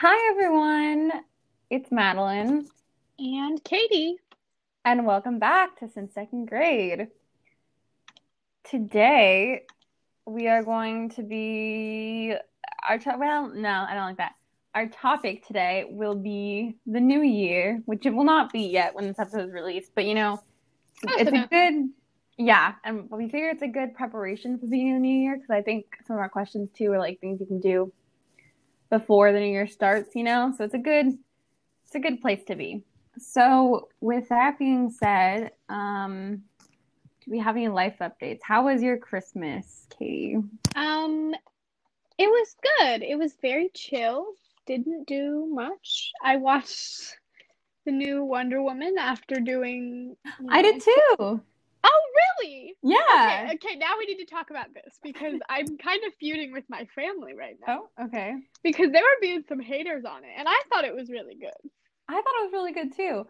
Hi, everyone. It's Madeline, And Katie. and welcome back to Since Second Grade. Today, we are going to be our to- well, no, I don't like that. Our topic today will be the new year, which it will not be yet when this episode is released, but you know, Close it's a good, yeah, and we figure it's a good preparation for the beginning of the new year because I think some of our questions too are like things you can do before the new year starts, you know, so it's a good, it's a good place to be. So, with that being said, um, do we have any life updates? How was your Christmas, Katie? Um, it was good. It was very chill. Didn't do much. I watched the new Wonder Woman after doing. you I did too. Oh, really? Yeah. Okay, okay, now we need to talk about this because I'm kind of feuding with my family right now Oh, okay. because there were being some haters on it, and I thought it was really good. I thought it was really good too.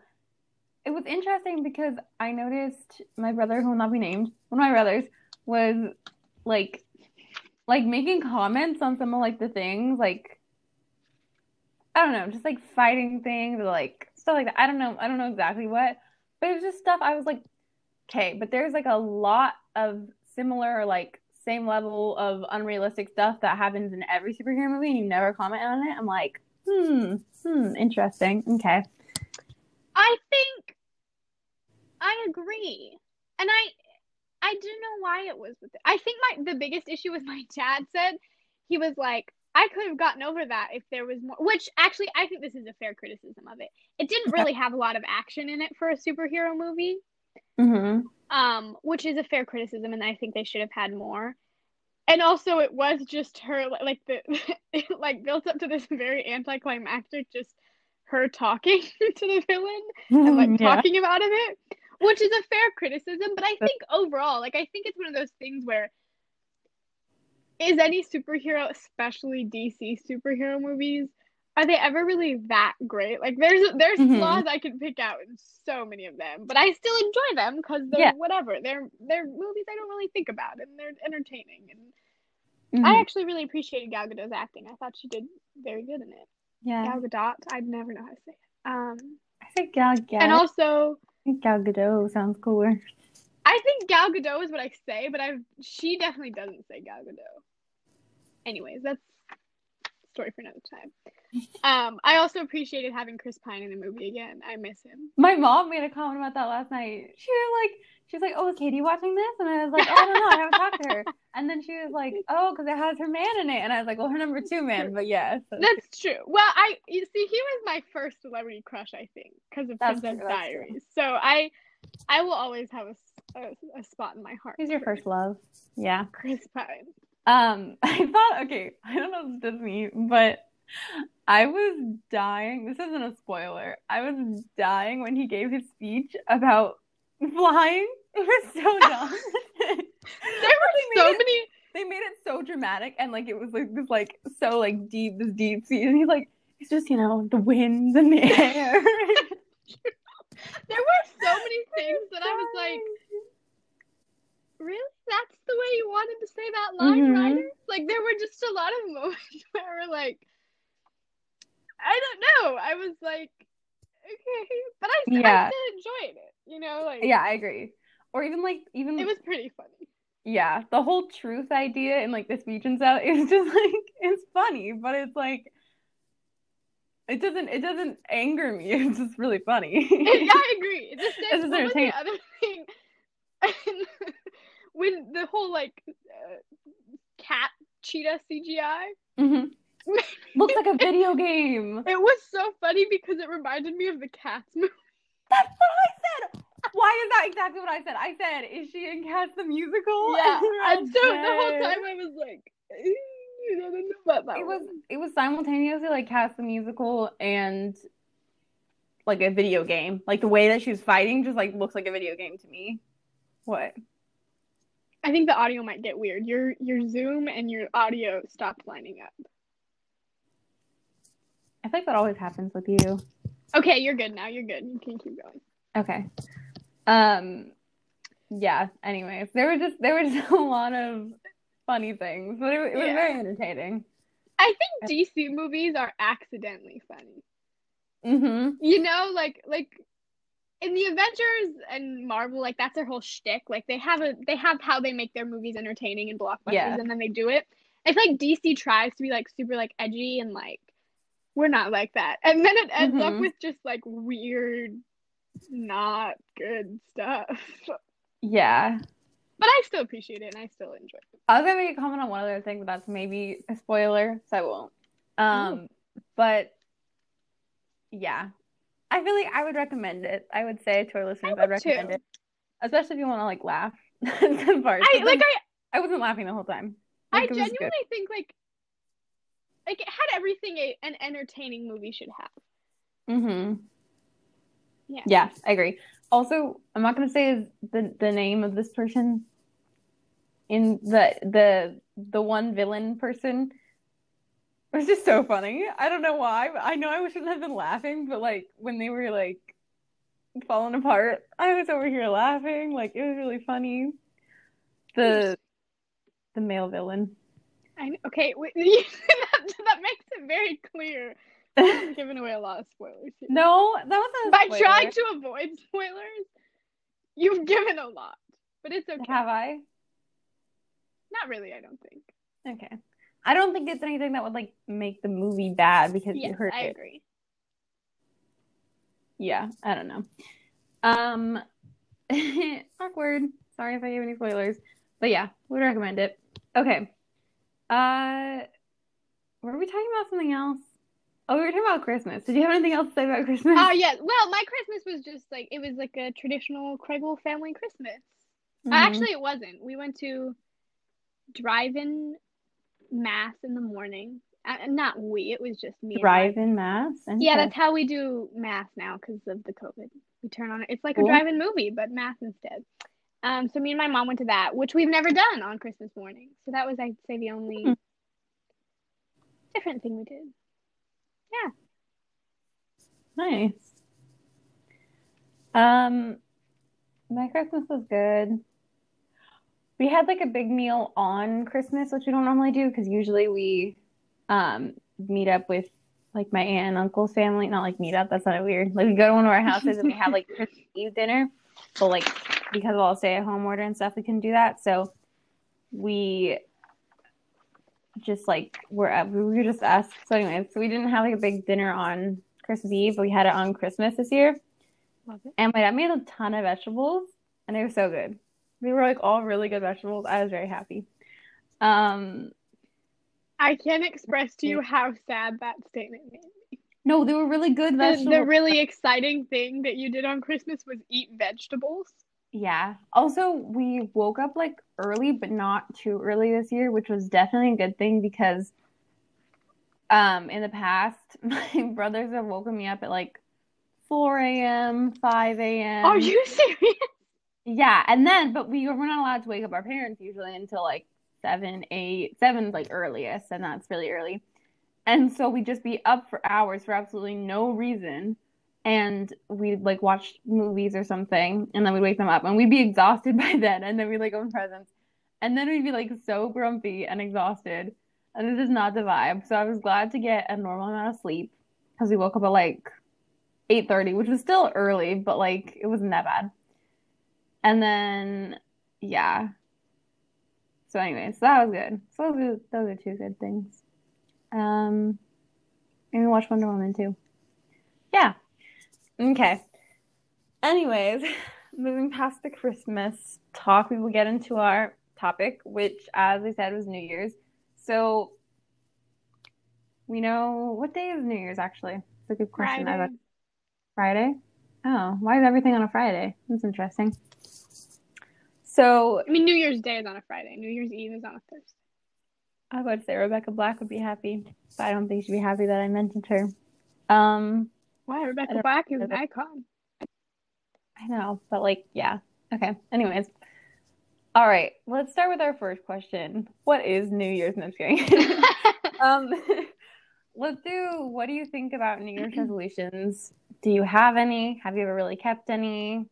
It was interesting because I noticed my brother, who will not be named, one of my brothers, was like, like making comments on some of like the things, like I don't know, just like fighting things or like stuff like that. I don't know, I don't know exactly what, but it was just stuff I was like, okay, but there's like a lot of similar like same level of unrealistic stuff that happens in every superhero movie, and you never comment on it. I'm like, hmm, hmm, interesting. Okay. I think I agree. And I I don't know why it was with it. I think my the biggest issue was my dad said he was like I could have gotten over that if there was more which actually I think this is a fair criticism of it. It didn't really have a lot of action in it for a superhero movie. Mm-hmm. Um, which is a fair criticism and I think they should have had more. And also it was just her like the it like built up to this very anticlimactic just her talking to the villain and like Yeah. talking about it, which is a fair criticism. But I think overall, like I think it's one of those things where is any superhero, especially DC superhero movies, are they ever really that great? Like there's there's Mhm. flaws I can pick out in so many of them, but I still enjoy them because they're Yeah. whatever. They're they're movies I don't really think about and they're entertaining. And Mhm. I actually really appreciated Gal Gadot's acting. I thought she did very good in it. yeah. Gal Gadot, I'd never know how to say it. Um, I think Gal Gadot. and also. I think Gal Gadot sounds cooler. I think Gal Gadot is what I say, but I've she definitely doesn't say Gal Gadot. Anyways, that's story for another time. Um, I also appreciated having Chris Pine in the movie again. I miss him. My mom made a comment about that last night. She was like, she was like, "Oh, is Katie watching this?" And I was like, "Oh, I don't know. I haven't talked to her." And then she was like, "Oh, because it has her man in it." And I was like, "Well, her number two man." But yes, That's true. Well, I you see he was my first celebrity crush, I think, because of That's Princess true, Diaries. So I I will always have a spot in my heart. who's your first love? Yeah. Chris Pine. Um, I thought, okay, I don't know if this is me, but I was dying. This isn't a spoiler. I was dying when he gave his speech about flying. It was so dumb. There were so it- many. they made it so dramatic and like it was like this like so like deep this deep speech and he's like it's just you know the winds and the air. There were so many things that I was like, really? That's the way you wanted to say that line, Mhm. Ryder? Like there were just a lot of moments where we're like, I don't know. I was like, okay, but I, Yeah. I still enjoyed it. You know, like yeah, I agree. Or even like even it was pretty funny. yeah, the whole truth idea in like the speech and stuff is just like it's funny, but it's like it doesn't it doesn't anger me. It's just really funny. yeah, I agree. It just It's just what was the entertaining. other? When the whole like uh, cat cheetah CGI. Mhm. Looks like a video game. It was so funny because it reminded me of the Cats movie. That's what I said. Why is that exactly what I said? I said, is she in Cats the musical? Yeah, And so the whole time I was like, "Ew, I don't know about that It was one." it was simultaneously like Cats the musical and like a video game. Like the way that she was fighting just like looks like a video game to me. What? I think the audio might get weird. Your your Zoom and your audio stopped lining up. I think that always happens with you. Okay, you're good now. You're good. You can keep going. Okay. Um yeah, anyways, there were just there were just a lot of funny things, but it, it was Yeah. very entertaining. I think DC movies are accidentally funny. Mm-hmm. You know, like like in the Avengers and Marvel, like that's their whole shtick. Like they have a they have how they make their movies entertaining and blockbusters, Yeah. and then they do it. I feel like DC tries to be like super like edgy and like we're not like that, and then it ends up Mhm. with just like weird, not good stuff. Yeah. But I still appreciate it and I still enjoy it. I was gonna make a comment on one other thing, but that's maybe a spoiler, so I won't. Um, but yeah, I feel like I would recommend it. I would say to our listeners, would I'd recommend too. it, especially if you want to like laugh some parts. I like I I wasn't laughing the whole time. I Like, good. genuinely think like like it had everything a, an entertaining movie should have. Mm-hmm. Yeah. Yeah, I agree. Also, I'm not gonna say the the name of this person in the the the one villain person. It was just so funny. I don't know why, but I know I shouldn't have been laughing, but like when they were like falling apart, I was over here laughing. Like it was really funny. The the male villain. I okay, wait, that, that makes it very clear. I'm giving away a lot of spoilers here. No, that wasn't a By spoiler. trying to avoid spoilers, you've given a lot. But it's okay. Have I? Not really, I don't think. Okay. I don't think it's anything that would like make the movie bad because you Yes, heard I it. agree. Yeah, I don't know. Um, awkward. Sorry if I gave any spoilers, but yeah, would recommend it. Okay. Uh, were we talking about something else? Oh, we were talking about Christmas. Did you have anything else to say about Christmas? Oh yeah. Well, my Christmas was just like it was like a traditional Craigle family Christmas. Mhm. Actually, it wasn't. We went to drive-in mass in the morning. Uh, not we. It was just me. drive-in mass. Yeah, that's how we do mass now because of the COVID. We turn on it. It's like Cool. a drive-in movie, but mass instead. Um, so me and my mom went to that, which we've never done on Christmas morning. So that was, I'd say, the only Hmm. different thing we did. Yeah. Nice. Um, my Christmas was good. We had like a big meal on Christmas, which we don't normally do because usually we um meet up with like my aunt and uncle's family. Not like meet up, that's not weird. Like we go to one of our houses and we have like Christmas Eve dinner. But like because of all stay at home order and stuff, we couldn't do that. So we just like were up, we were just us. So anyway, so we didn't have like a big dinner on Christmas Eve, but we had it on Christmas this year. Love it. And my dad made a ton of vegetables, and they were so good. They were like all really good vegetables. I was very happy. Um, I can't express to you how sad that statement made me. no, they were really good The, vegetables. the really exciting thing that you did on Christmas was eat vegetables. Yeah. Also, we woke up like early, but not too early this year, which was definitely a good thing because um in the past, my brothers have woken me up at like 4 a.m., 5 a.m. Are you serious? Yeah, and then but we we're not allowed to wake up our parents usually until like seven, eight, seven's like earliest, and that's really early. And so we'd just be up for hours for absolutely no reason. And we'd like watch movies or something, and then we'd wake them up, and we'd be exhausted by then, and then we'd like open presents, and then we'd be like so grumpy and exhausted, and this is not the vibe. So I was glad to get a normal amount of sleep because we woke up at like 8:30, which was still early, but like it wasn't that bad. And then, yeah. So, anyways, that was good. So those are, those are two good things. Um, and we watched Wonder Woman too. Yeah. Okay. Anyways, moving past the Christmas talk, we will get into our topic, which, as I said, was New Year's. So, we know what day is New Year's actually? It's a good question. Friday. Friday? Oh, why is everything on a Friday? That's interesting. So I mean, New Year's Day is on a Friday. New Year's Eve is on a Thursday. I would say Rebecca Black would be happy, but I don't think she'd be happy that I mentioned her. Um, Why? Rebecca Black is an icon. I know, but like, yeah. Okay. Anyways. All right, let's start with our first question. What is New Year's? No, I'm just kidding. Um, let's do, what do you think about New Year's resolutions? Do you have any? Have you ever really kept any?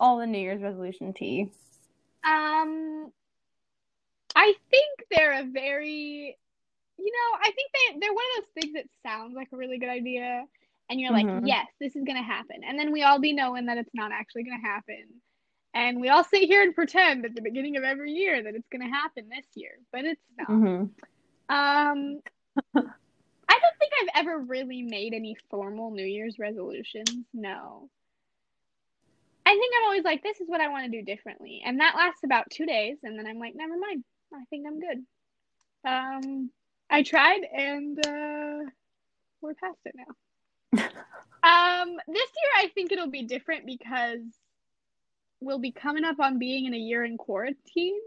All the New Year's resolution tea. Um, I think they're a very you know, I think they they're one of those things that sounds like a really good idea, and you're like, Mhm. yes, this is gonna happen, and then we all be knowing that it's not actually gonna happen, and we all sit here and pretend at the beginning of every year that it's gonna happen this year, but it's not. hmm Um, I don't think I've ever really made any formal New Year's resolutions. No. I think I'm always like, this is what I want to do differently. And that lasts about two days. And then I'm like, never mind. I think I'm good. Um, I tried and uh, we're past it now. um, this year I think it'll be different because we'll be coming up on being in a year in quarantine.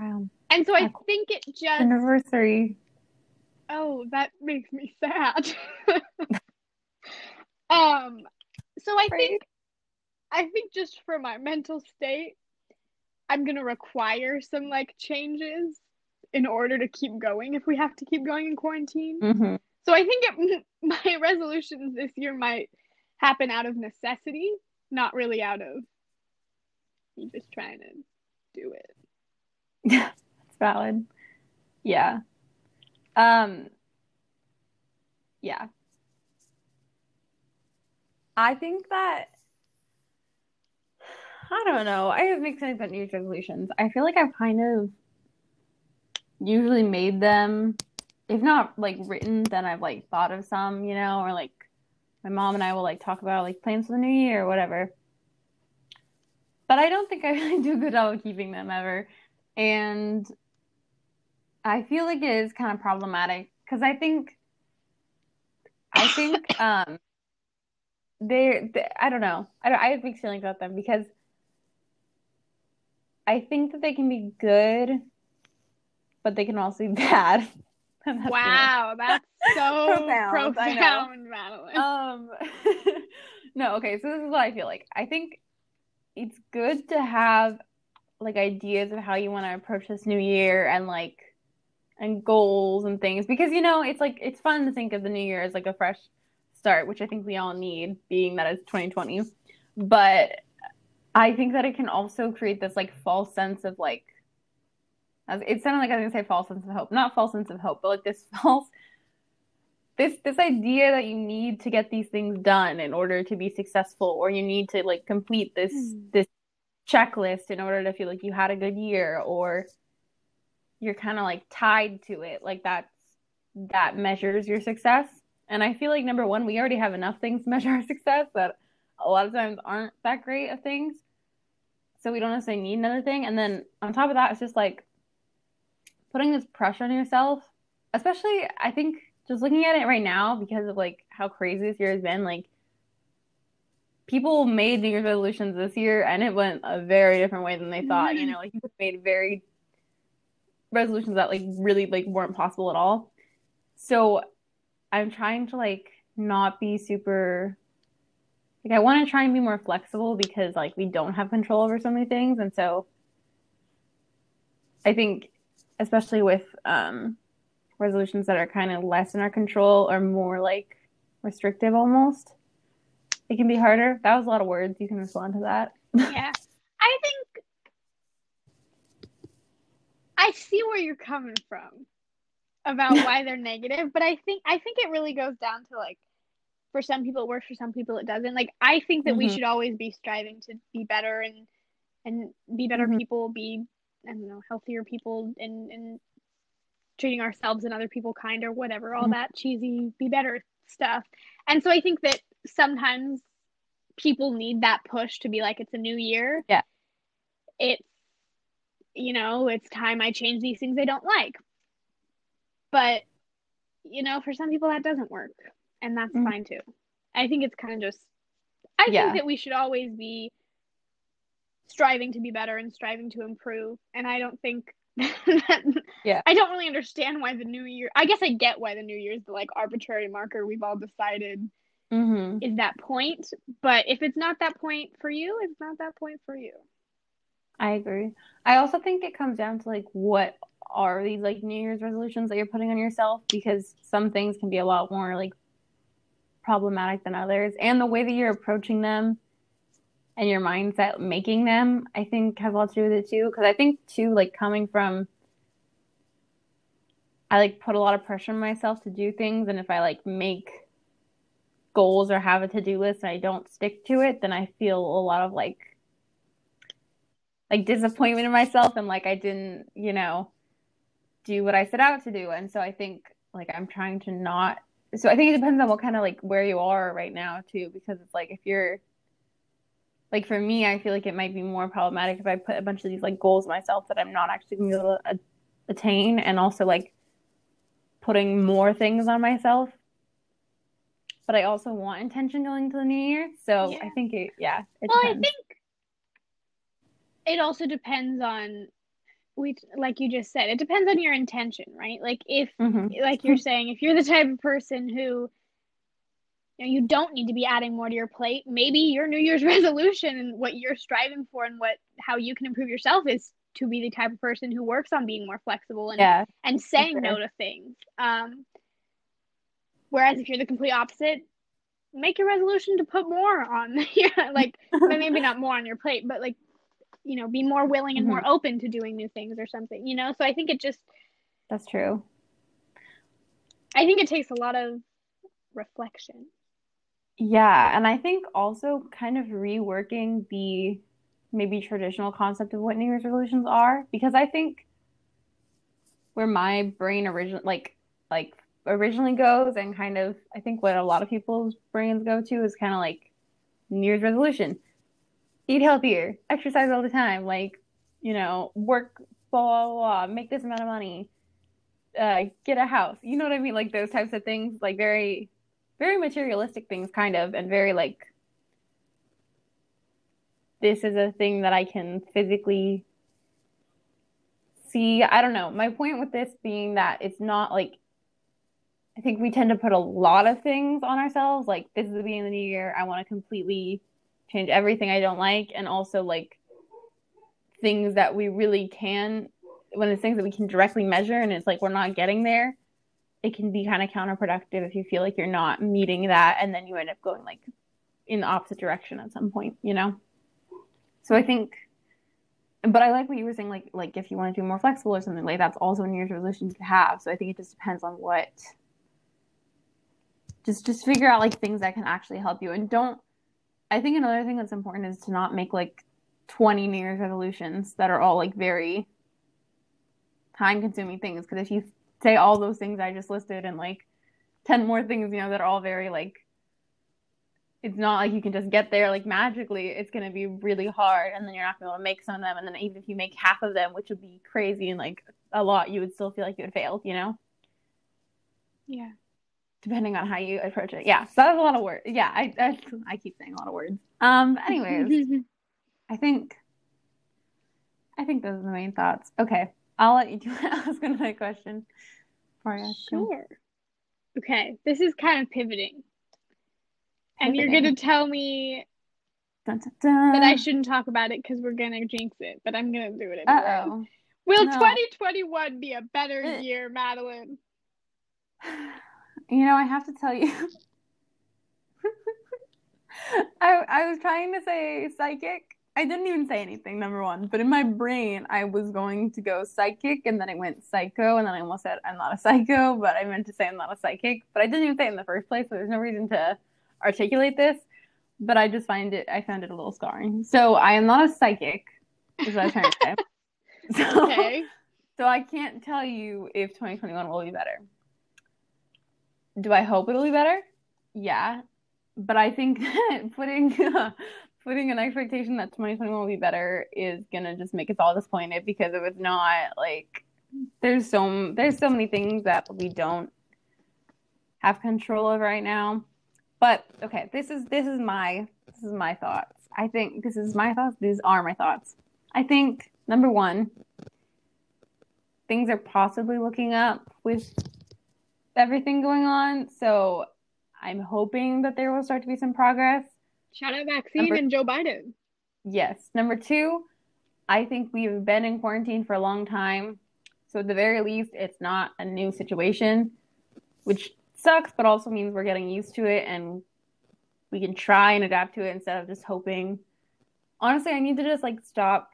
Wow. And so I think it just Anniversary. Oh, that makes me sad. um, so I Right. think I think just for my mental state, I'm gonna require some like changes in order to keep going if we have to keep going in quarantine. hmm So I think it, my resolutions this year might happen out of necessity, not really out of me just trying to do it. Yeah, That's valid. Yeah. Um, yeah. I think that I don't know. I have mixed feelings about New Year's resolutions. I feel like I've kind of usually made them, if not like written, then I've like thought of some, you know, or like my mom and I will like talk about like plans for the new year or whatever. But I don't think I really do a good job of keeping them ever. And I feel like it is kind of problematic because I think I think um they're they, I don't know. I don't, I have mixed feelings about them because I think that they can be good, but they can also be bad. That's, Wow, that's so Profound, profound, Madeline. Um, no, okay, so this is what I feel like. I think it's good to have like ideas of how you want to approach this new year and like and goals and things because you know, it's like it's fun to think of the new year as like a fresh start, which I think we all need, being that it's 2020. But I think that it can also create this like false sense of like it sounded like I was gonna say false sense of hope. Not false sense of hope, but like this false this this idea that you need to get these things done in order to be successful or you need to like complete this Hmm. this checklist in order to feel like you had a good year or you're kind of like tied to it. Like that's that measures your success. And i feel like number one we already have enough things to measure our success that a lot of times aren't that great of things. So we don't necessarily need another thing. And then on top of that it's just like putting this pressure on yourself especially i think just looking at it right now because of like how crazy this year has been like people made new year's resolutions this year and it went a very different way than they thought. You Mhm. know like you made very resolutions that like really like weren't possible at all. So i'm trying to like not be super like i want to try and be more flexible because like we don't have control over so many things. And so i think especially with um resolutions that are kind of less in our control or more like restrictive almost it can be harder. That was a lot of words. You can respond to that. Yeah. I think I see where you're coming from about why they're negative, but I think I think it really goes down to like for some people it works, for some people it doesn't. Like I think that we Mhm. should always be striving to be better and and be better Mhm. people, be I don't know, healthier people and and treating ourselves and other people kind or whatever, all Mhm. that cheesy be better stuff. And so I think that sometimes people need that push to be like it's a new year. Yeah. It's you know, it's time I change these things I don't like. But you know, for some people that doesn't work, and that's Mhm. fine too. I think it's kind of just I Yeah. think that we should always be striving to be better and striving to improve. And I don't think that Yeah. I don't really understand why the new year I guess I get why the new year is the like arbitrary marker we've all decided hmm is that point. But if it's not that point for you, it's not that point for you. I agree. I also think it comes down to like what are these like New Year's resolutions that you're putting on yourself? Because some things can be a lot more like problematic than others. And the way that you're approaching them and your mindset making them I think has a lot to do with it too. Because I think too like coming from I like put a lot of pressure on myself to do things and if I like make goals or have a to-do list and I don't stick to it, then I feel a lot of like like disappointment in myself and like I didn't, you know, do what I set out to do. And so I think like I'm trying to not so I think it depends on what kind of like where you are right now too, because it's like if you're like for me, I feel like it might be more problematic if I put a bunch of these like goals myself that I'm not actually gonna be able to attain, and also like putting more things on myself. But I also want intention going to the new year, so yeah. I think it, yeah. It well, depends. I think it also depends on we like you just said it depends on your intention right like if mm-hmm. like you're saying if you're the type of person who you, know, you don't need to be adding more to your plate maybe your new year's resolution and what you're striving for and what how you can improve yourself is to be the type of person who works on being more flexible and yeah, and saying sure. no to things um whereas if you're the complete opposite make a resolution to put more on yeah like maybe not more on your plate but like you know be more willing and mm-hmm. more open to doing new things or something you know? So i think it just that's true. I think it takes a lot of reflection. Yeah and i think also kind of reworking the maybe traditional concept of what new year's resolutions are because i think where my brain originally like like originally goes and kind of i think what a lot of people's brains go to is kind of like new year's resolution eat healthier, exercise all the time, like, you know, work, blah, blah, blah, make this amount of money, uh, get a house. You know what I mean? Like those types of things, like very, very materialistic things, kind of, and very like, this is a thing that I can physically see. I don't know. My point with this being that it's not like, I think we tend to put a lot of things on ourselves. Like, this is the beginning of the new year. I want to completely change everything I don't like, and also like things that we really can, when it's things that we can directly measure and it's like we're not getting there, it can be kind of counterproductive if you feel like you're not meeting that and then you end up going like in the opposite direction at some point, you know? So I think but I like what you were saying, like like if you want to do more flexible or something, like that's also a New Year's resolution to have. So I think it just depends on what just just figure out like things that can actually help you and don't I think another thing that's important is to not make like 20 New Year's resolutions that are all like very time consuming things. Because if you say all those things I just listed and like 10 more things, you know, that are all very like, it's not like you can just get there like magically. It's going to be really hard. And then you're not going to be able to make some of them. And then even if you make half of them, which would be crazy and like a lot, you would still feel like you had failed, you know? Yeah depending on how you approach it. Yeah, so that was a lot of words. Yeah, I, I, I keep saying a lot of words. Um, anyways, I think I think those are the main thoughts. Okay, I'll let you do ask another question. For you. Sure. Okay, this is kind of pivoting, and you're gonna tell me dun, dun, dun. that I shouldn't talk about it because we're gonna jinx it, but I'm gonna do it anyway. Will no. 2021 be a better year, Madeline? You know, I have to tell you. I I was trying to say psychic. I didn't even say anything, number one. But in my brain, I was going to go psychic, and then I went psycho, and then I almost said I'm not a psycho, but I meant to say I'm not a psychic. But I didn't even say it in the first place, so there's no reason to articulate this. But I just find it, I found it a little scarring. So I am not a psychic, is what I was trying to say. So, okay. So I can't tell you if 2021 will be better do I hope it'll be better? Yeah, but I think that putting putting an expectation that 2021 will be better is gonna just make us all disappointed because it was not, like, there's so there's so many things that we don't have control of right now. But okay, this is this is my this is my thoughts. I think this is my thoughts. These are my thoughts. I think number one, things are possibly looking up with everything going on. So I'm hoping that there will start to be some progress. Shout out vaccine Number- and Joe Biden. Yes. Number two, I think we've been in quarantine for a long time. So at the very least, it's not a new situation, which sucks, but also means we're getting used to it and we can try and adapt to it instead of just hoping. Honestly, I need to just like stop.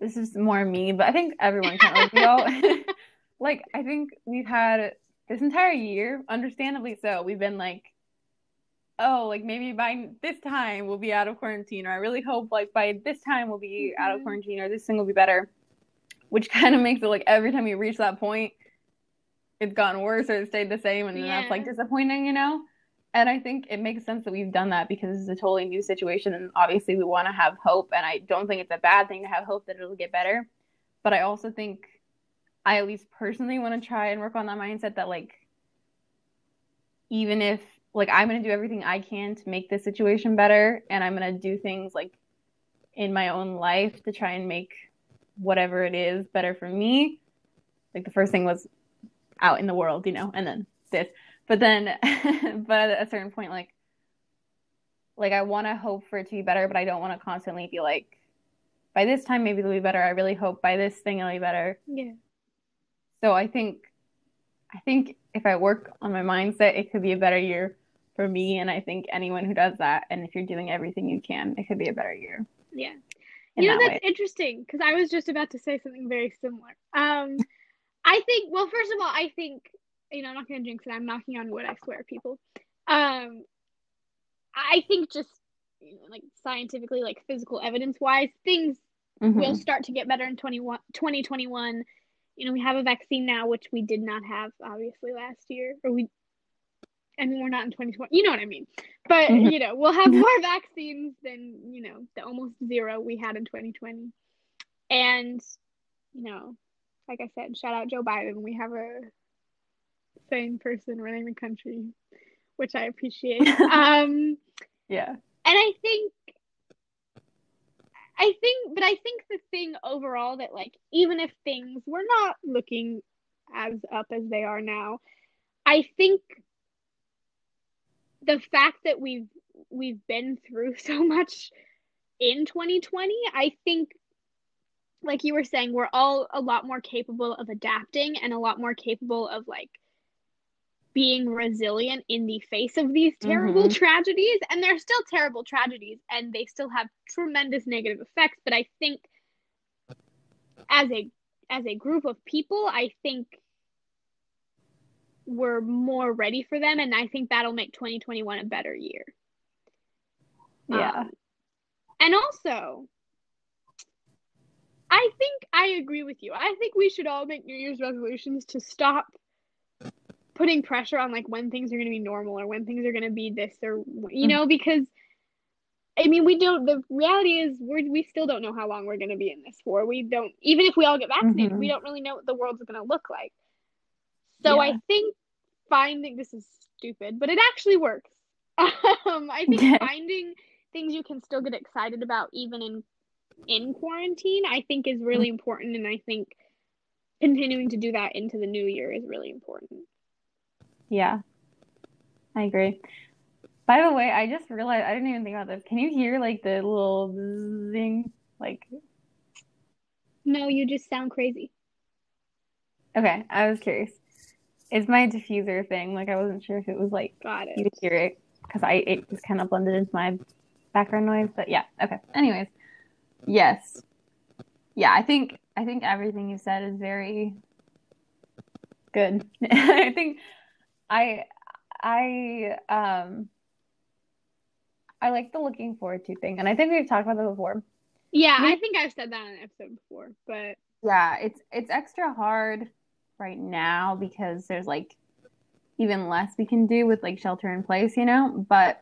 This is more me, but I think everyone can like like I think we've had this entire year, understandably so, we've been like, oh, like maybe by this time we'll be out of quarantine, or I really hope like by this time we'll be mm-hmm. out of mm-hmm. quarantine, or this thing will be better. Which kind of makes it like every time you reach that point, it's gotten worse or it stayed the same, and yeah. that's like disappointing, you know. And I think it makes sense that we've done that because it's a totally new situation, and obviously we want to have hope. And I don't think it's a bad thing to have hope that it'll get better, but I also think I at least personally want to try and work on that mindset that like even if like I'm going to do everything I can to make this situation better and I'm going to do things like in my own life to try and make whatever it is better for me. Like the first thing was out in the world, you know, and then this. But then but at a certain point like like I want to hope for it to be better, but I don't want to constantly be like by this time maybe it'll be better. I really hope by this thing it'll be better. Yeah. So I think I think if I work on my mindset, it could be a better year for me. And I think anyone who does that, and if you're doing everything you can, it could be a better year. Yeah. You know, that that's way. interesting because I was just about to say something very similar. Um, I think, well, first of all, I think, you know, I'm not going to jinx it. I'm knocking on wood, I swear, people. Um, I think just, you know, like scientifically, like physical evidence wise, things mm-hmm. will start to get better in 21, 2021 you know, we have a vaccine now, which we did not have obviously last year, or we. I mean, we're not in 2020. You know what I mean? But mm-hmm. you know, we'll have more vaccines than you know the almost zero we had in 2020, and you know, like I said, shout out Joe Biden. We have a sane person running the country, which I appreciate. um, yeah, and I think I think, but I think the thing overall that like even if things were not looking as up as they are now, I think the fact that we've we've been through so much in 2020, I think like you were saying, we're all a lot more capable of adapting and a lot more capable of like being resilient in the face of these terrible mm-hmm. tragedies and they're still terrible tragedies and they still have tremendous negative effects but i think as a as a group of people i think we're more ready for them and i think that'll make 2021 a better year. Yeah. Um, and also i think i agree with you. I think we should all make new year's resolutions to stop putting pressure on like when things are going to be normal or when things are going to be this or you know because I mean we don't the reality is we we still don't know how long we're going to be in this for. We don't even if we all get vaccinated, mm-hmm. we don't really know what the world's going to look like. So yeah. I think finding this is stupid, but it actually works. Um I think finding things you can still get excited about even in in quarantine I think is really mm-hmm. important and I think continuing to do that into the new year is really important. Yeah, I agree. By the way, I just realized I didn't even think about this. Can you hear like the little zing? Like, no, you just sound crazy. Okay, I was curious. It's my diffuser thing. Like, I wasn't sure if it was like Got it. you could hear it because I it was kind of blended into my background noise. But yeah, okay. Anyways, yes, yeah. I think I think everything you said is very good. I think I I um I like the looking forward to thing, and I think we've talked about that before. Yeah, I think I've said that on an episode before, but yeah, it's it's extra hard right now because there's like even less we can do with like shelter in place, you know. But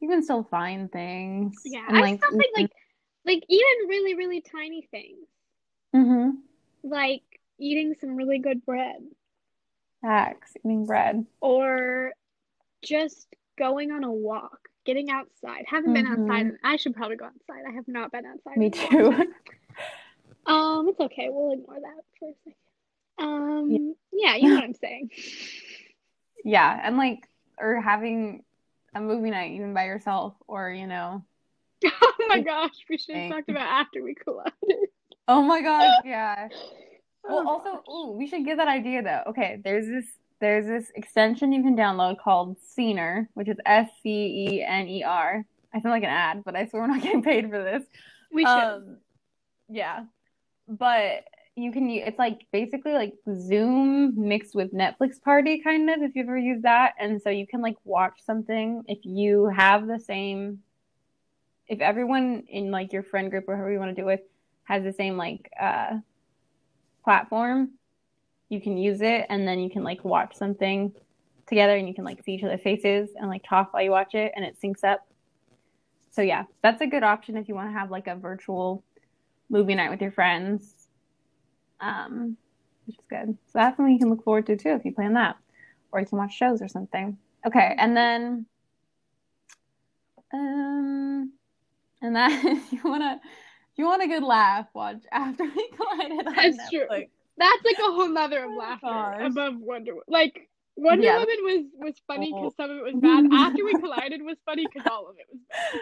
you can still find things. Yeah, and, like, I still think like like even really really tiny things. Mm-hmm. Like eating some really good bread. Facts, eating bread. Or just going on a walk, getting outside. Haven't mm-hmm. been outside. I should probably go outside. I have not been outside. Me too. um, it's okay. We'll ignore that for a second. Um, yeah, yeah you know what I'm saying. Yeah, and like, or having a movie night even by yourself, or you know. oh my gosh, we should have talked about after we collided. Oh my gosh, yeah. Well, also, ooh, we should give that idea though. Okay, there's this there's this extension you can download called Scener, which is S C E N E R. I sound like an ad, but I swear we're not getting paid for this. We should. Um, yeah, but you can use it's like basically like Zoom mixed with Netflix Party kind of if you've ever used that. And so you can like watch something if you have the same if everyone in like your friend group or whoever you want to do it with has the same like uh platform, you can use it and then you can like watch something together and you can like see each other's faces and like talk while you watch it and it syncs up. So yeah, that's a good option if you want to have like a virtual movie night with your friends. Um, which is good. So that's something you can look forward to too if you plan that. Or you can watch shows or something. Okay, and then um and that if you wanna if you want a good laugh, watch After We Collided That's Netflix. true. That's like a whole nother of Oh, laughter gosh. above Wonder Woman. Like Wonder Yeah. Woman was was funny Oh. because some of it was bad. After We Collided was funny because all of it was bad.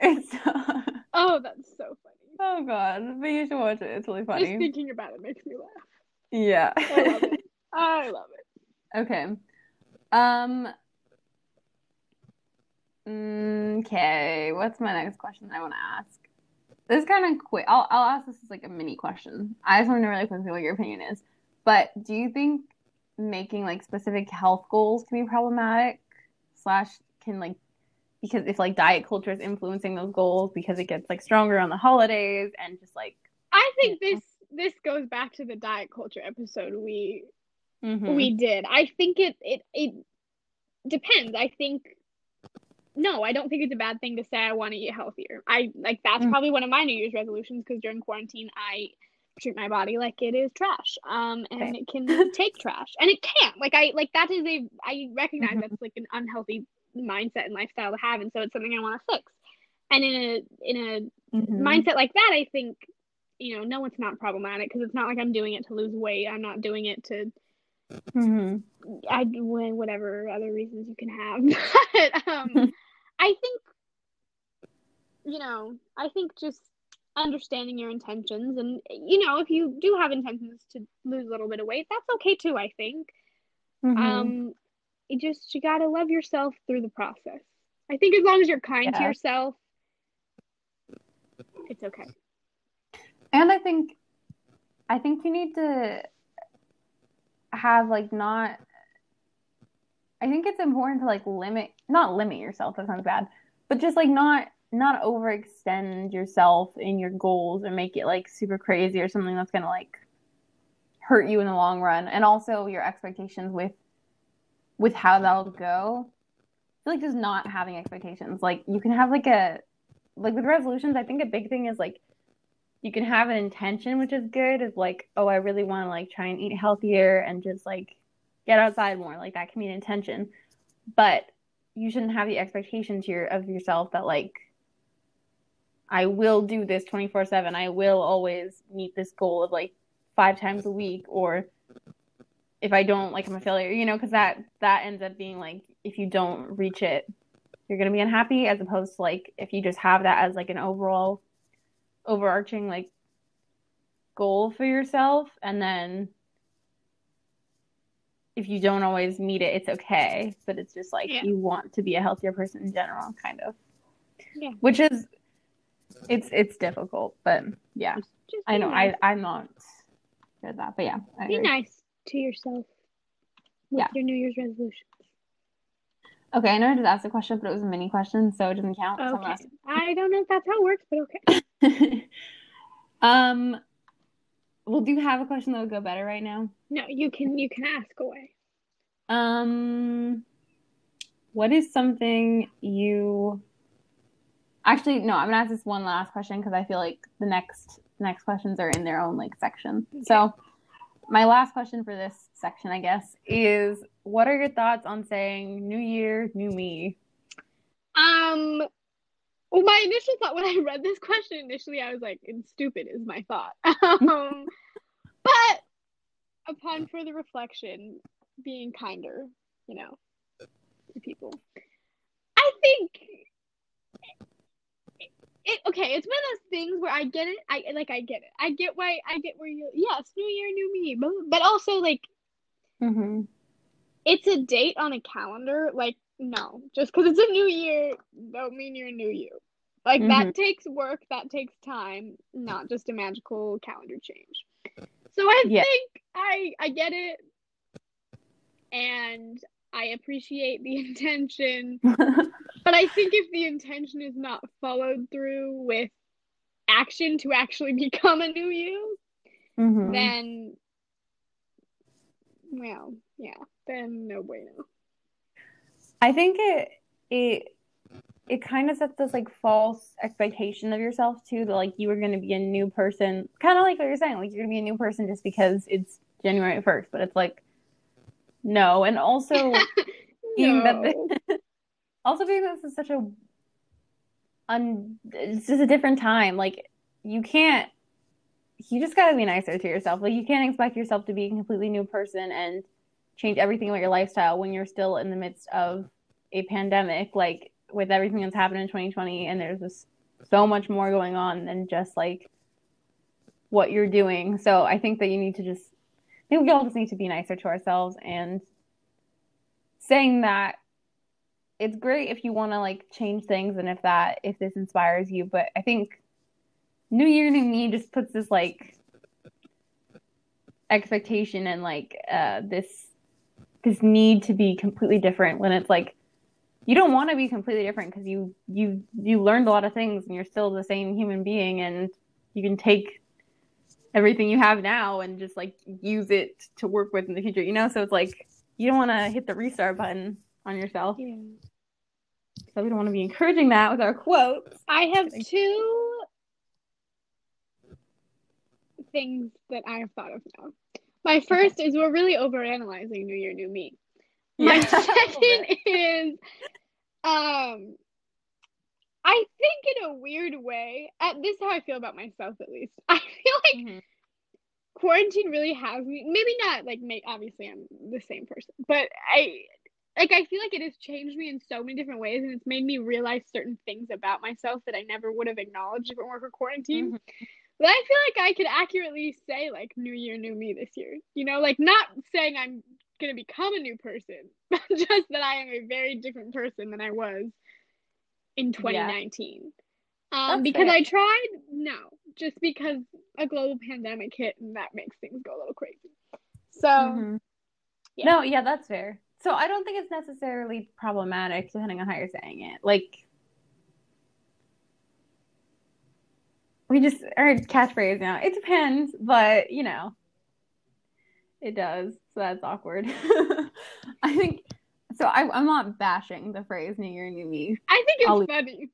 Yeah, it's Oh, that's so funny. oh god, but you should watch it. It's really funny. Just thinking about it makes me laugh. Yeah. I love it. I love it. okay. Um. Okay. What's my next question I want to ask? This is kind of quick. I'll I'll ask this as like a mini question. I just want to know really quickly what your opinion is. But do you think making like specific health goals can be problematic? Slash, can like because if like diet culture is influencing those goals because it gets like stronger on the holidays and just like I think Yeah. this this goes back to the diet culture episode we mhm. we did. I think it it it depends. I think no, I don't think it's a bad thing to say I want to eat healthier. I like that's Mm. probably one of my New Year's resolutions because during quarantine I treat my body like it is trash. Um and Okay. it can take trash. And it can't. Like I like that is a I recognize Mhm. that's like an unhealthy mindset and lifestyle to have and so it's something I want to fix. And in a in a Mhm. mindset like that, I think, you know, no, it's not problematic because it's not like I'm doing it to lose weight. I'm not doing it to, Mhm. I whatever other reasons you can have. but um, I think, you know, I think just understanding your intentions and you know, if you do have intentions to lose a little bit of weight, that's okay too. I think. Mhm. Um, you just you gotta love yourself through the process. I think as long as you're kind to yourself, it's okay. And I think I think you need to have like not I think it's important to like limit not limit yourself, that sounds bad, but just like not not overextend yourself in your goals and make it like super crazy or something that's gonna like hurt you in the long run. And also your expectations with with how that'll go. I feel like just not having expectations. Like you can have like a like with resolutions, I think a big thing is like you can have an intention, which is good, is like, oh, I really want to like try and eat healthier and just like get outside more. Like that can be an intention. But you shouldn't have the expectation to your of yourself that like I will do this 24/7. I will always meet this goal of like five times a week or if I don't like I'm a failure, you know, because that that ends up being like if you don't reach it, you're gonna be unhappy as opposed to like if you just have that as like an overall overarching like goal for yourself and then if you don't always meet it it's okay but it's just like Yeah. you want to be a healthier person in general kind of Yeah. which is it's it's difficult but yeah i know nice. i i'm not good at that but yeah I Be agree. nice to yourself with Yeah. your New Year's resolution. okay i know i just asked a question but it was a mini question so it doesn't count Okay. asked- I don't know if that's how it works, but okay. um well do you have a question that would go better right now No, you can you can ask away. Um, what is something you actually no, I'm gonna ask this one last question because I feel like the next next questions are in their own like section. So my last question for this section, I guess, is what are your thoughts on saying new year, new me? Um well my initial thought when I read this question initially I was like, it's stupid is my thought. um but upon further reflection, being kinder, you know, to people. I think it, okay, it's one of those things where I get it. I like I get it. I get why I get where you yes, new year, new me. But but also like Mm-hmm. it's a date on a calendar. Like, no, just because it's a new year don't mean you're a new you. Like that takes work, that takes time, not just a magical calendar change. So I Yeah. think I I get it and I appreciate the intention, but I think if the intention is not followed through with action to actually become a new you, Mhm. then well, yeah, then no bueno. I think it it it kind of sets this like false expectation of yourself too that like you were going to be a new person, kind of like what you're saying, like you're going to be a new person just because it's January 1st, but it's like no, and also being that No. also because this is such a un it's just a different time. Like you can't you just gotta be nicer to yourself. Like you can't expect yourself to be a completely new person and change everything about your lifestyle when you're still in the midst of a pandemic, like with everything that's happened in 2020 and there's just so much more going on than just like what you're doing. So I think that you need to just I think we all just need to be nicer to ourselves and saying that it's great if you want to like change things and if that if this inspires you but i think new year new me just puts this like expectation and like uh this this need to be completely different when it's like you don't want to be completely different because you you you learned a lot of things and you're still the same human being and you can take everything you have now and just like use it to work with in the future you know so it's like you don't want to hit the restart button on yourself Yeah. so we don't want to be encouraging that with our quotes. I have two things that I have thought of now. My first is we're really overanalyzing New Year, New Me. My Yeah, a little second is um I think in a weird way, at this is how I feel about myself at least. I feel like Mhm. quarantine really has me maybe not like make obviously I'm the same person, but I like I feel like it has changed me in so many different ways and it's made me realize certain things about myself that I never would have acknowledged if it weren't for quarantine. Mhm. But I feel like I could accurately say like new year, new me this year. You know, like not saying I'm gonna become a new person, just that I am a very different person than I was in 2019. Um, because fair. I tried, no, just because a global pandemic hit and that makes things go a little crazy. So Mhm. yeah. No, yeah, that's fair. So I don't think it's necessarily problematic depending on how you're saying it. Like we just our catchphrase now. It depends, but you know, it does. So that's awkward. I think so. I, I'm not bashing the phrase "New Year, New Me." I think it's I'll- funny.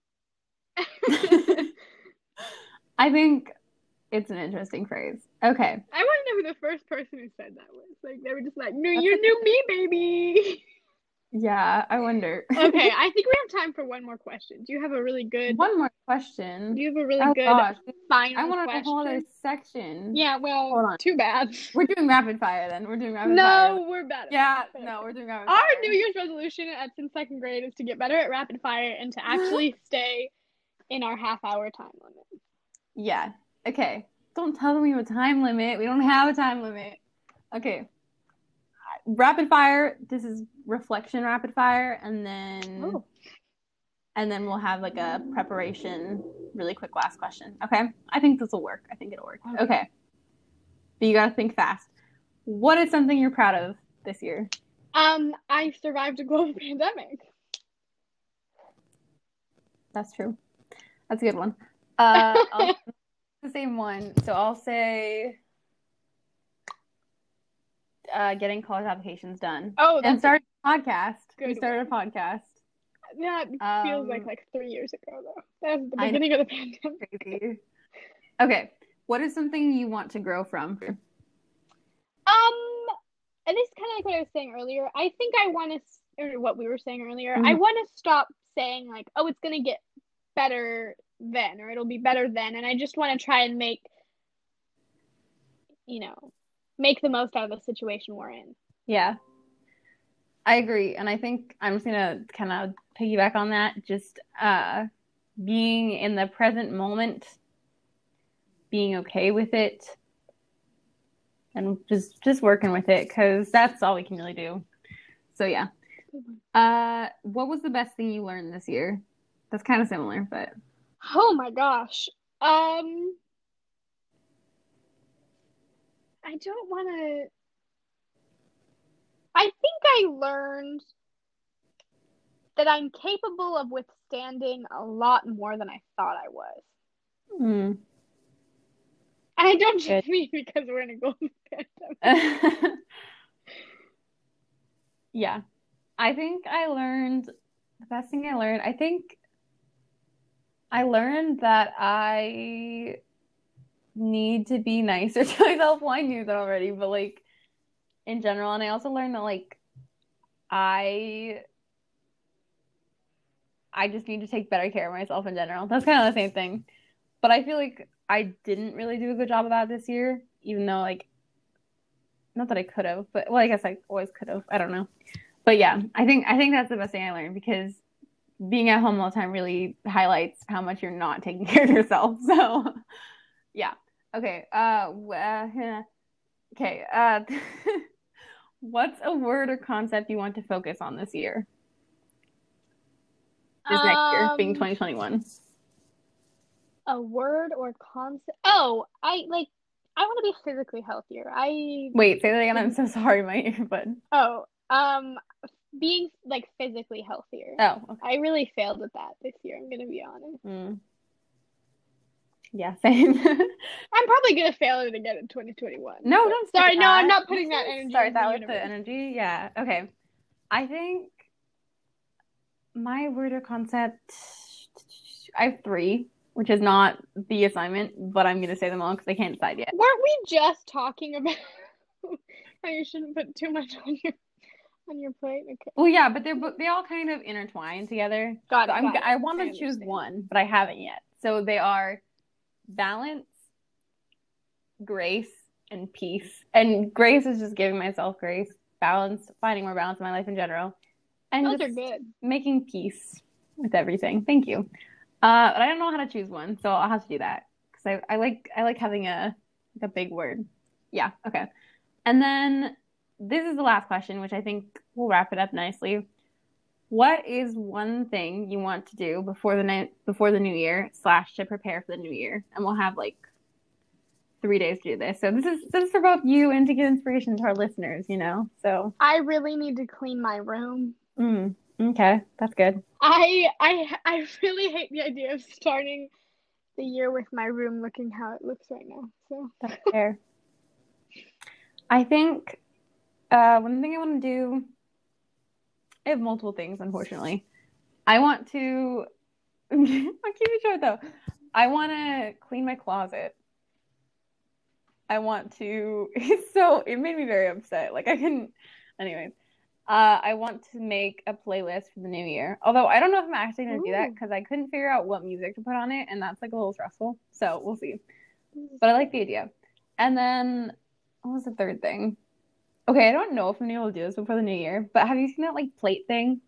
I think it's an interesting phrase. Okay. I want to know who the first person who said that was. Like they were just like, "New year, new me, baby." Yeah, I wonder. okay, I think we have time for one more question. Do you have a really good? One more question. Do you have a really Oh good gosh, final I want a question? whole other section. Yeah, well, Hold on. too bad. We're doing rapid fire then. We're doing rapid fire. No, we're bad. Yeah, no, we're doing rapid Our fire. New Year's resolution at in second grade is to get better at rapid fire and to actually stay in our half hour time limit. Yeah. Okay. Don't tell them we have a time limit. We don't have a time limit. Okay. Rapid fire. This is reflection rapid fire, and then Oh. and then we'll have like a preparation, really quick last question. Okay. I think this will work. I think it'll work. Okay. Okay. But you gotta think fast. What is something you're proud of this year? Um, I survived a global pandemic. That's true. That's a good one. Uh, the same one. So I'll say uh, getting college applications done Oh, and started a podcast. We started a podcast. that feels like Um, like three years ago though. That's the beginning of the pandemic. Crazy. Okay. What is something you want to grow from? Um, and this is kind of like what I was saying earlier. I think I want to, or what we were saying earlier. I Mhm. want to stop saying like, "Oh, it's gonna get better then," or "It'll be better then," and I just want to try and make, you know, make the most out of the situation we're in. Yeah. I agree. And I think I'm just going to kind of piggyback on that. Just uh, being in the present moment, being okay with it, and just just working with it because that's all we can really do. So yeah. Uh, what was the best thing you learned this year? That's kind of similar, but Oh my gosh. Um, I don't want to. I think I learned that I'm capable of withstanding a lot more than I thought I was. Mm. And I don't just mean because we're in a global pandemic. yeah. I think I learned the best thing I learned, I think I learned that I need to be nicer to myself. Well, I knew that already, but like in general, and I also learned that like I I just need to take better care of myself in general. That's kind of the same thing. But I feel like I didn't really do a good job of that this year, even though like not that I could have, but well, I guess I always could have. I don't know. But yeah, I think I think that's the best thing I learned because being at home all the time really highlights how much you're not taking care of yourself. So yeah. Okay. Uh, okay. Uh what's a word or concept you want to focus on this year? This next year being Um, 2021. a word or concept. Oh, I like. I want to be physically healthier. I Wait, say that again. I'm so sorry, my earbud. oh um being like physically healthier. Oh, okay. I really failed at that this year. I'm gonna be honest. Mm. Yeah, same. I'm probably gonna fail it again in 2021. No, don't Sorry, no, I'm not putting that energy. Into that with the energy. Yeah. Okay. I think my word or concept. I have three, which is not the assignment, but I'm gonna say them all because I can't decide yet. Weren't we just talking about how you shouldn't put too much on your on your plate? Okay, Well, yeah, but they're they all kind of intertwine together. got So it. I'm got it. I want to choose one, but I haven't yet. So they are balance, grace, and peace. And grace is just giving myself grace, balance, finding more balance in my life in general, and Those just good. making peace with everything. Thank you. Uh, but I don't know how to choose one, so I'll have to do that because I, I like I like having a like a big word. Yeah, okay. And then this is the last question, which I think will wrap it up nicely. What is one thing you want to do before the night before the new year slash to prepare for the new year? And we'll have like three days to do this. So this is this is for both you and to give inspiration to our listeners, you know. So I really need to clean my room. mm, okay, that's good. I I I really hate the idea of starting the year with my room looking how it looks right now. So That's fair. I think uh, one thing I want to do, I have multiple things, unfortunately. I want to, I'll keep it short though. I want to clean my closet. I want to, so it made me very upset. Like I couldn't, anyways. Uh, I want to make a playlist for the new year. Although I don't know if I'm actually going to do that because I couldn't figure out what music to put on it, and that's like a little stressful. So we'll see but I like the idea. And then what was the third thing? Okay, I don't know if I'm gonna able to do this before the new year, but have you seen that like plate thing?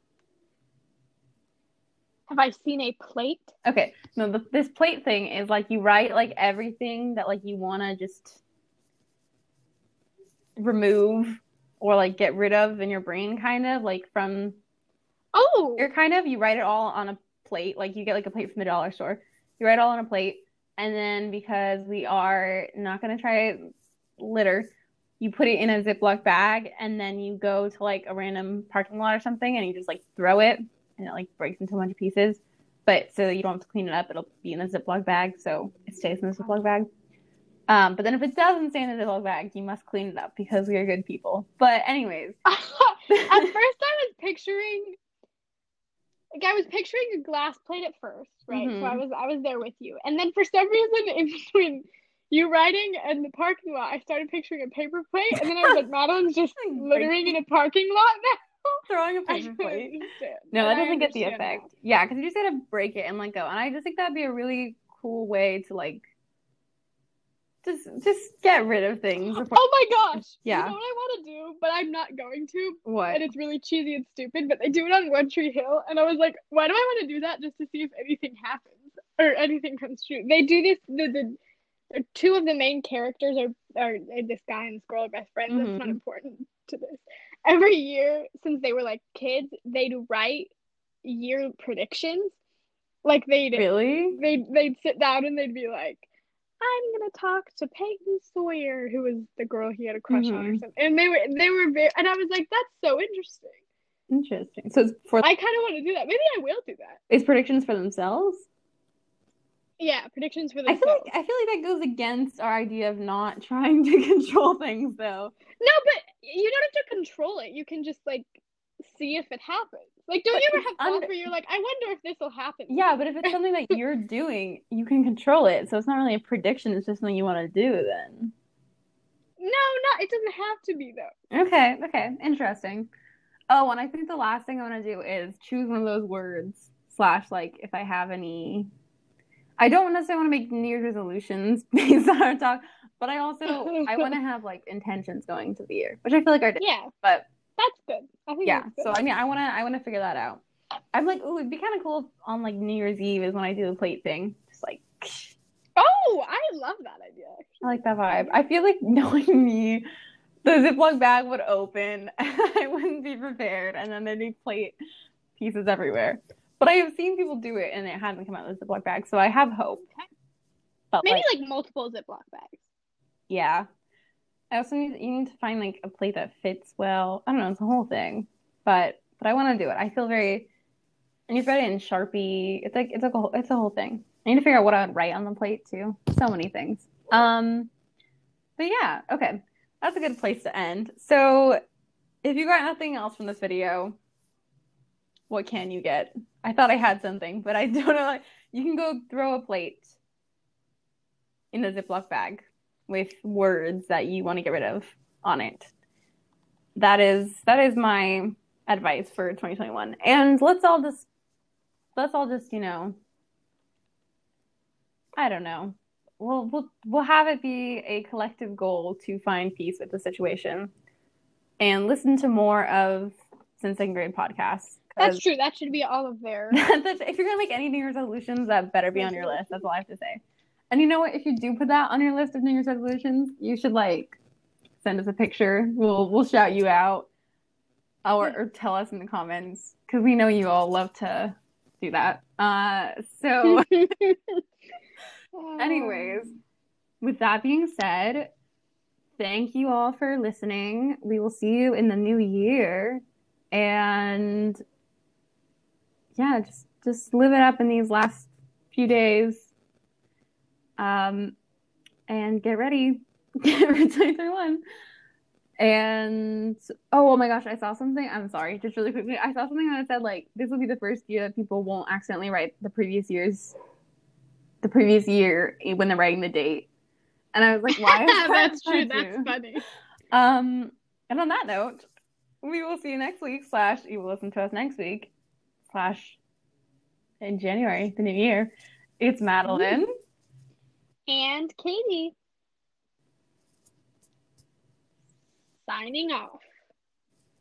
have I seen a plate? Okay, no, the, this plate thing is like you write like everything that like you wanna just remove or like get rid of in your brain, kind of like from Oh, you're kind of you write it all on a plate like you get like a plate from the dollar store you write it all on a plate and then because we are not going to try litter you put it in a ziploc bag and then you go to like a random parking lot or something and you just like throw it and it like breaks into a bunch of pieces. But so you don't have to clean it up. It'll be in a ziploc bag so it stays in the ziploc bag. Um, but then if it doesn't stay in the ziploc bag you must clean it up because we are good people. But anyways. At first, I was picturing, like, I was picturing a glass plate at first, right? So I Mhm. was, I was there with you, and then for some reason, in between you writing in the parking lot, I started picturing a paper plate, and then I was like, Madeline's just littering in a parking lot now. throwing a paper plate. No, that doesn't get the understand effect. Yeah, because you just gotta break it and let go. And I just think that'd be a really cool way to like just just get rid of things before Oh my gosh! Yeah. You know what I want to do, but I'm not going to. what? And it's really cheesy and stupid, but they do it on One Tree Hill, and I was like, why do I want to do that just to see if anything happens or anything comes true? They do this. The the, the two of the main characters are are this guy and this girl are best friends. That's not important to this. Every year since they were like kids, they'd write year predictions. Like they'd Really? they'd they'd sit down and they'd be like, I'm gonna talk to Peyton Sawyer, who was the girl he had a crush on or Mhm. something. And they were they were very and I was like, that's so interesting. Interesting. So it's for I kind of want to do that. Maybe I will do that. it's predictions for themselves. Yeah, predictions for the. I feel like I feel like that goes against our idea of not trying to control things, though. No, but you don't have to control it. You can just like see if it happens. Like, don't But you ever have thoughts under- where you're like, I wonder if this will happen? Yeah, but if it's something that you're doing, you can control it. So it's not really a prediction. It's just something you want to do. Then. No, not. It doesn't have to be though. Okay. Okay. Interesting. Oh, and I think the last thing I want to do is choose one of those words slash like if I have any. I don't necessarily want to make New Year's resolutions based on our talk, but I also I want to have like intentions going into the year, which I feel like I did. Yeah, But that's good. I think yeah, good. so I mean, I want to I want to figure that out. I'm like, oh, it'd be kind of cool if on like New Year's Eve is when I do the plate thing, just like. oh, I love that idea. I like that vibe. I feel like knowing me, the Ziploc bag would open I wouldn't be prepared, and then there'd be plate pieces everywhere. But I have seen people do it and it hasn't come out of the Ziploc bag, so I have hope. Okay. But Maybe like, like multiple Ziploc bags. yeah. I also need you need to find like a plate that fits well. I don't know, it's a whole thing. But but I want to do it. I feel very and you've write it in Sharpie. It's like it's like a whole, it's a whole thing. I need to figure out what I would write on the plate too. So many things. Um, but yeah, okay, that's a good place to end. So, if you got nothing else from this video, what can you get? I thought I had something, but I don't know. You can go throw a plate in a Ziploc bag with words that you want to get rid of on it. That is that is my advice for 2021. And let's all just let's all just, you know, I don't know. We'll we'll we'll have it be a collective goal to find peace with the situation and listen to more of Second Grade podcasts. That's true. That should be all of their. if you're gonna make any New Year's resolutions, that better be on your list. That's all I have to say. And you know what? If you do put that on your list of New Year's resolutions, you should like send us a picture. We'll we'll shout you out, or, or tell us in the comments because we know you all love to do that. Uh, so, anyways, with that being said, thank you all for listening. We will see you in the new year, and yeah, just just live it up in these last few days. Um, and get ready Get ready for 2031. And oh, oh my gosh, I saw something. I'm sorry, just really quickly. I saw something that said like this will be the first year that people won't accidentally write the previous year's the previous year when they're writing the date. And I was like, why? is that That's true. That's funny. Um, and on that note, we will see you next week. Slash, you will listen to us next week. Slash, in January, the new year. It's Madeline. And Katie. Signing off.